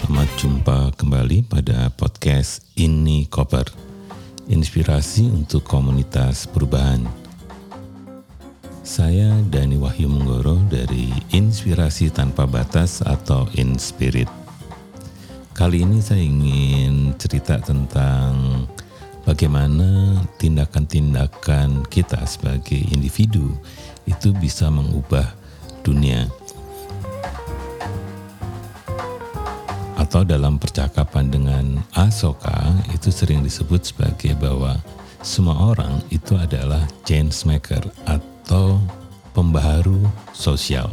selamat jumpa kembali pada podcast Ini Koper. Inspirasi untuk komunitas perubahan. Saya Dani Wahyu Menggoro dari Inspirasi Tanpa Batas atau Inspirit. Kali ini saya ingin cerita tentang bagaimana tindakan-tindakan kita sebagai individu itu bisa mengubah dunia atau dalam percakapan dengan Asoka itu sering disebut sebagai bahwa semua orang itu adalah change maker atau pembaharu sosial.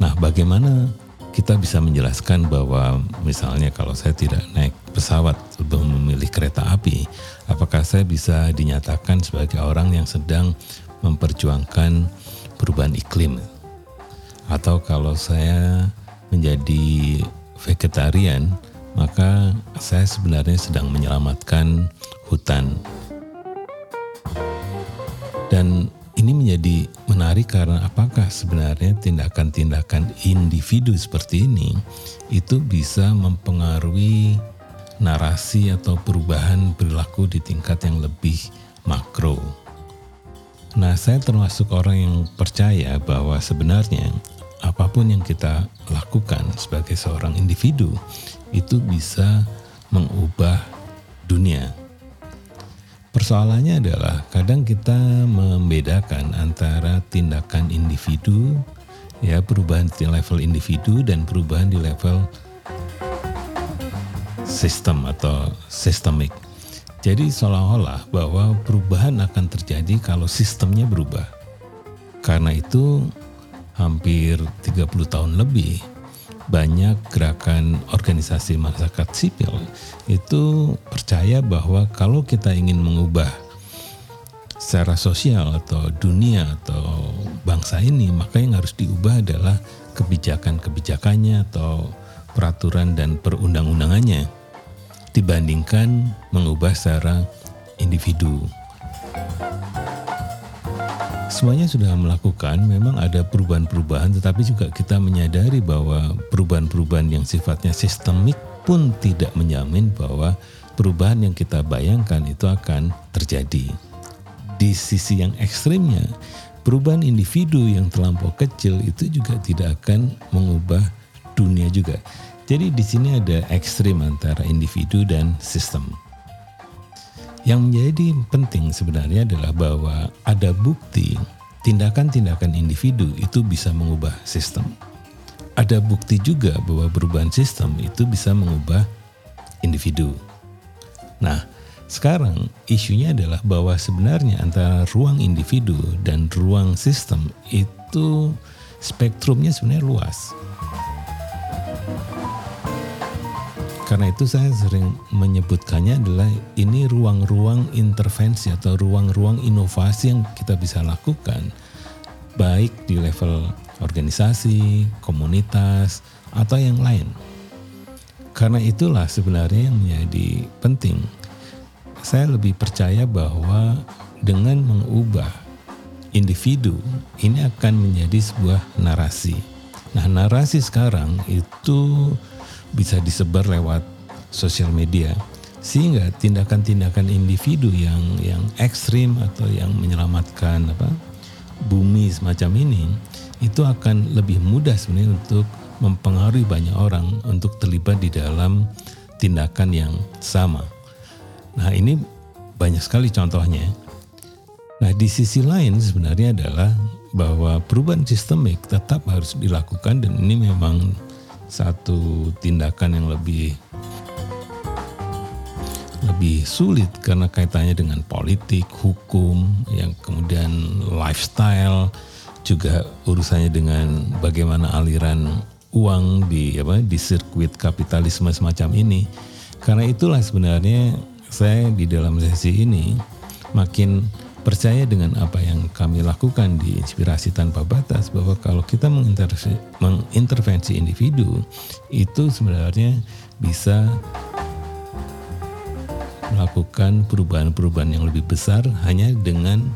Nah, bagaimana kita bisa menjelaskan bahwa misalnya kalau saya tidak naik pesawat sebelum memilih kereta api, apakah saya bisa dinyatakan sebagai orang yang sedang memperjuangkan perubahan iklim? Atau kalau saya menjadi vegetarian, maka saya sebenarnya sedang menyelamatkan hutan. Dan ini menjadi menarik karena apakah sebenarnya tindakan-tindakan individu seperti ini itu bisa mempengaruhi narasi atau perubahan perilaku di tingkat yang lebih makro. Nah, saya termasuk orang yang percaya bahwa sebenarnya apa pun yang kita lakukan sebagai seorang individu itu bisa mengubah dunia. Persoalannya adalah kadang kita membedakan antara tindakan individu ya perubahan di level individu dan perubahan di level sistem atau sistemik. Jadi seolah-olah bahwa perubahan akan terjadi kalau sistemnya berubah. Karena itu hampir 30 tahun lebih banyak gerakan organisasi masyarakat sipil itu percaya bahwa kalau kita ingin mengubah secara sosial atau dunia atau bangsa ini maka yang harus diubah adalah kebijakan-kebijakannya atau peraturan dan perundang-undangannya dibandingkan mengubah secara individu semuanya sudah melakukan, memang ada perubahan-perubahan, tetapi juga kita menyadari bahwa perubahan-perubahan yang sifatnya sistemik pun tidak menjamin bahwa perubahan yang kita bayangkan itu akan terjadi. Di sisi yang ekstrimnya, perubahan individu yang terlampau kecil itu juga tidak akan mengubah dunia juga. Jadi di sini ada ekstrim antara individu dan sistem. Yang menjadi penting sebenarnya adalah bahwa ada bukti tindakan-tindakan individu itu bisa mengubah sistem. Ada bukti juga bahwa perubahan sistem itu bisa mengubah individu. Nah, sekarang isunya adalah bahwa sebenarnya antara ruang individu dan ruang sistem itu spektrumnya sebenarnya luas. Karena itu saya sering menyebutkannya adalah ini ruang-ruang intervensi atau ruang-ruang inovasi yang kita bisa lakukan baik di level organisasi, komunitas, atau yang lain. Karena itulah sebenarnya yang menjadi penting. Saya lebih percaya bahwa dengan mengubah individu ini akan menjadi sebuah narasi. Nah, narasi sekarang itu bisa disebar lewat sosial media sehingga tindakan-tindakan individu yang yang ekstrim atau yang menyelamatkan apa bumi semacam ini itu akan lebih mudah sebenarnya untuk mempengaruhi banyak orang untuk terlibat di dalam tindakan yang sama. Nah, ini banyak sekali contohnya. Nah, di sisi lain sebenarnya adalah bahwa perubahan sistemik tetap harus dilakukan dan ini memang satu tindakan yang lebih lebih sulit karena kaitannya dengan politik, hukum, yang kemudian lifestyle, juga urusannya dengan bagaimana aliran uang di apa di sirkuit kapitalisme semacam ini. Karena itulah sebenarnya saya di dalam sesi ini makin percaya dengan apa yang kami lakukan di Inspirasi Tanpa Batas bahwa kalau kita mengintervensi, individu itu sebenarnya bisa melakukan perubahan-perubahan yang lebih besar hanya dengan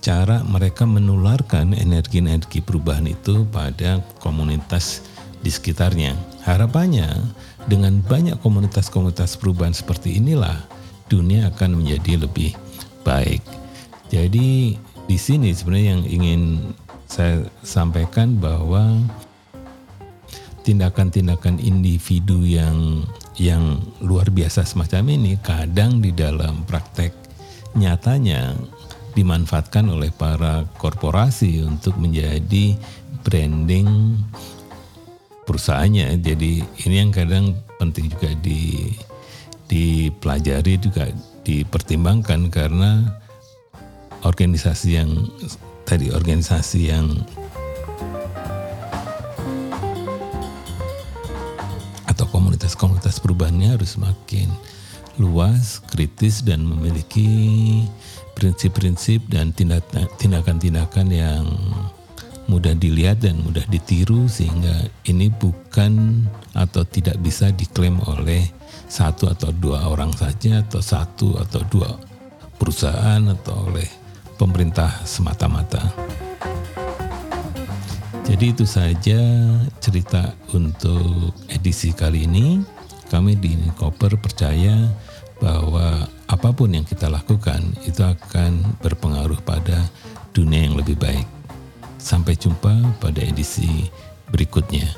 cara mereka menularkan energi-energi perubahan itu pada komunitas di sekitarnya. Harapannya dengan banyak komunitas-komunitas perubahan seperti inilah dunia akan menjadi lebih baik. Jadi di sini sebenarnya yang ingin saya sampaikan bahwa tindakan-tindakan individu yang yang luar biasa semacam ini kadang di dalam praktek nyatanya dimanfaatkan oleh para korporasi untuk menjadi branding perusahaannya. Jadi ini yang kadang penting juga di dipelajari juga dipertimbangkan karena organisasi yang tadi organisasi yang atau komunitas-komunitas perubahannya harus semakin luas, kritis dan memiliki prinsip-prinsip dan tindakan-tindakan yang mudah dilihat dan mudah ditiru sehingga ini bukan atau tidak bisa diklaim oleh satu atau dua orang saja atau satu atau dua perusahaan atau oleh pemerintah semata-mata. Jadi itu saja cerita untuk edisi kali ini. Kami di Koper percaya bahwa apa pun yang kita lakukan itu akan berpengaruh pada dunia yang lebih baik. Sampai jumpa pada edisi berikutnya.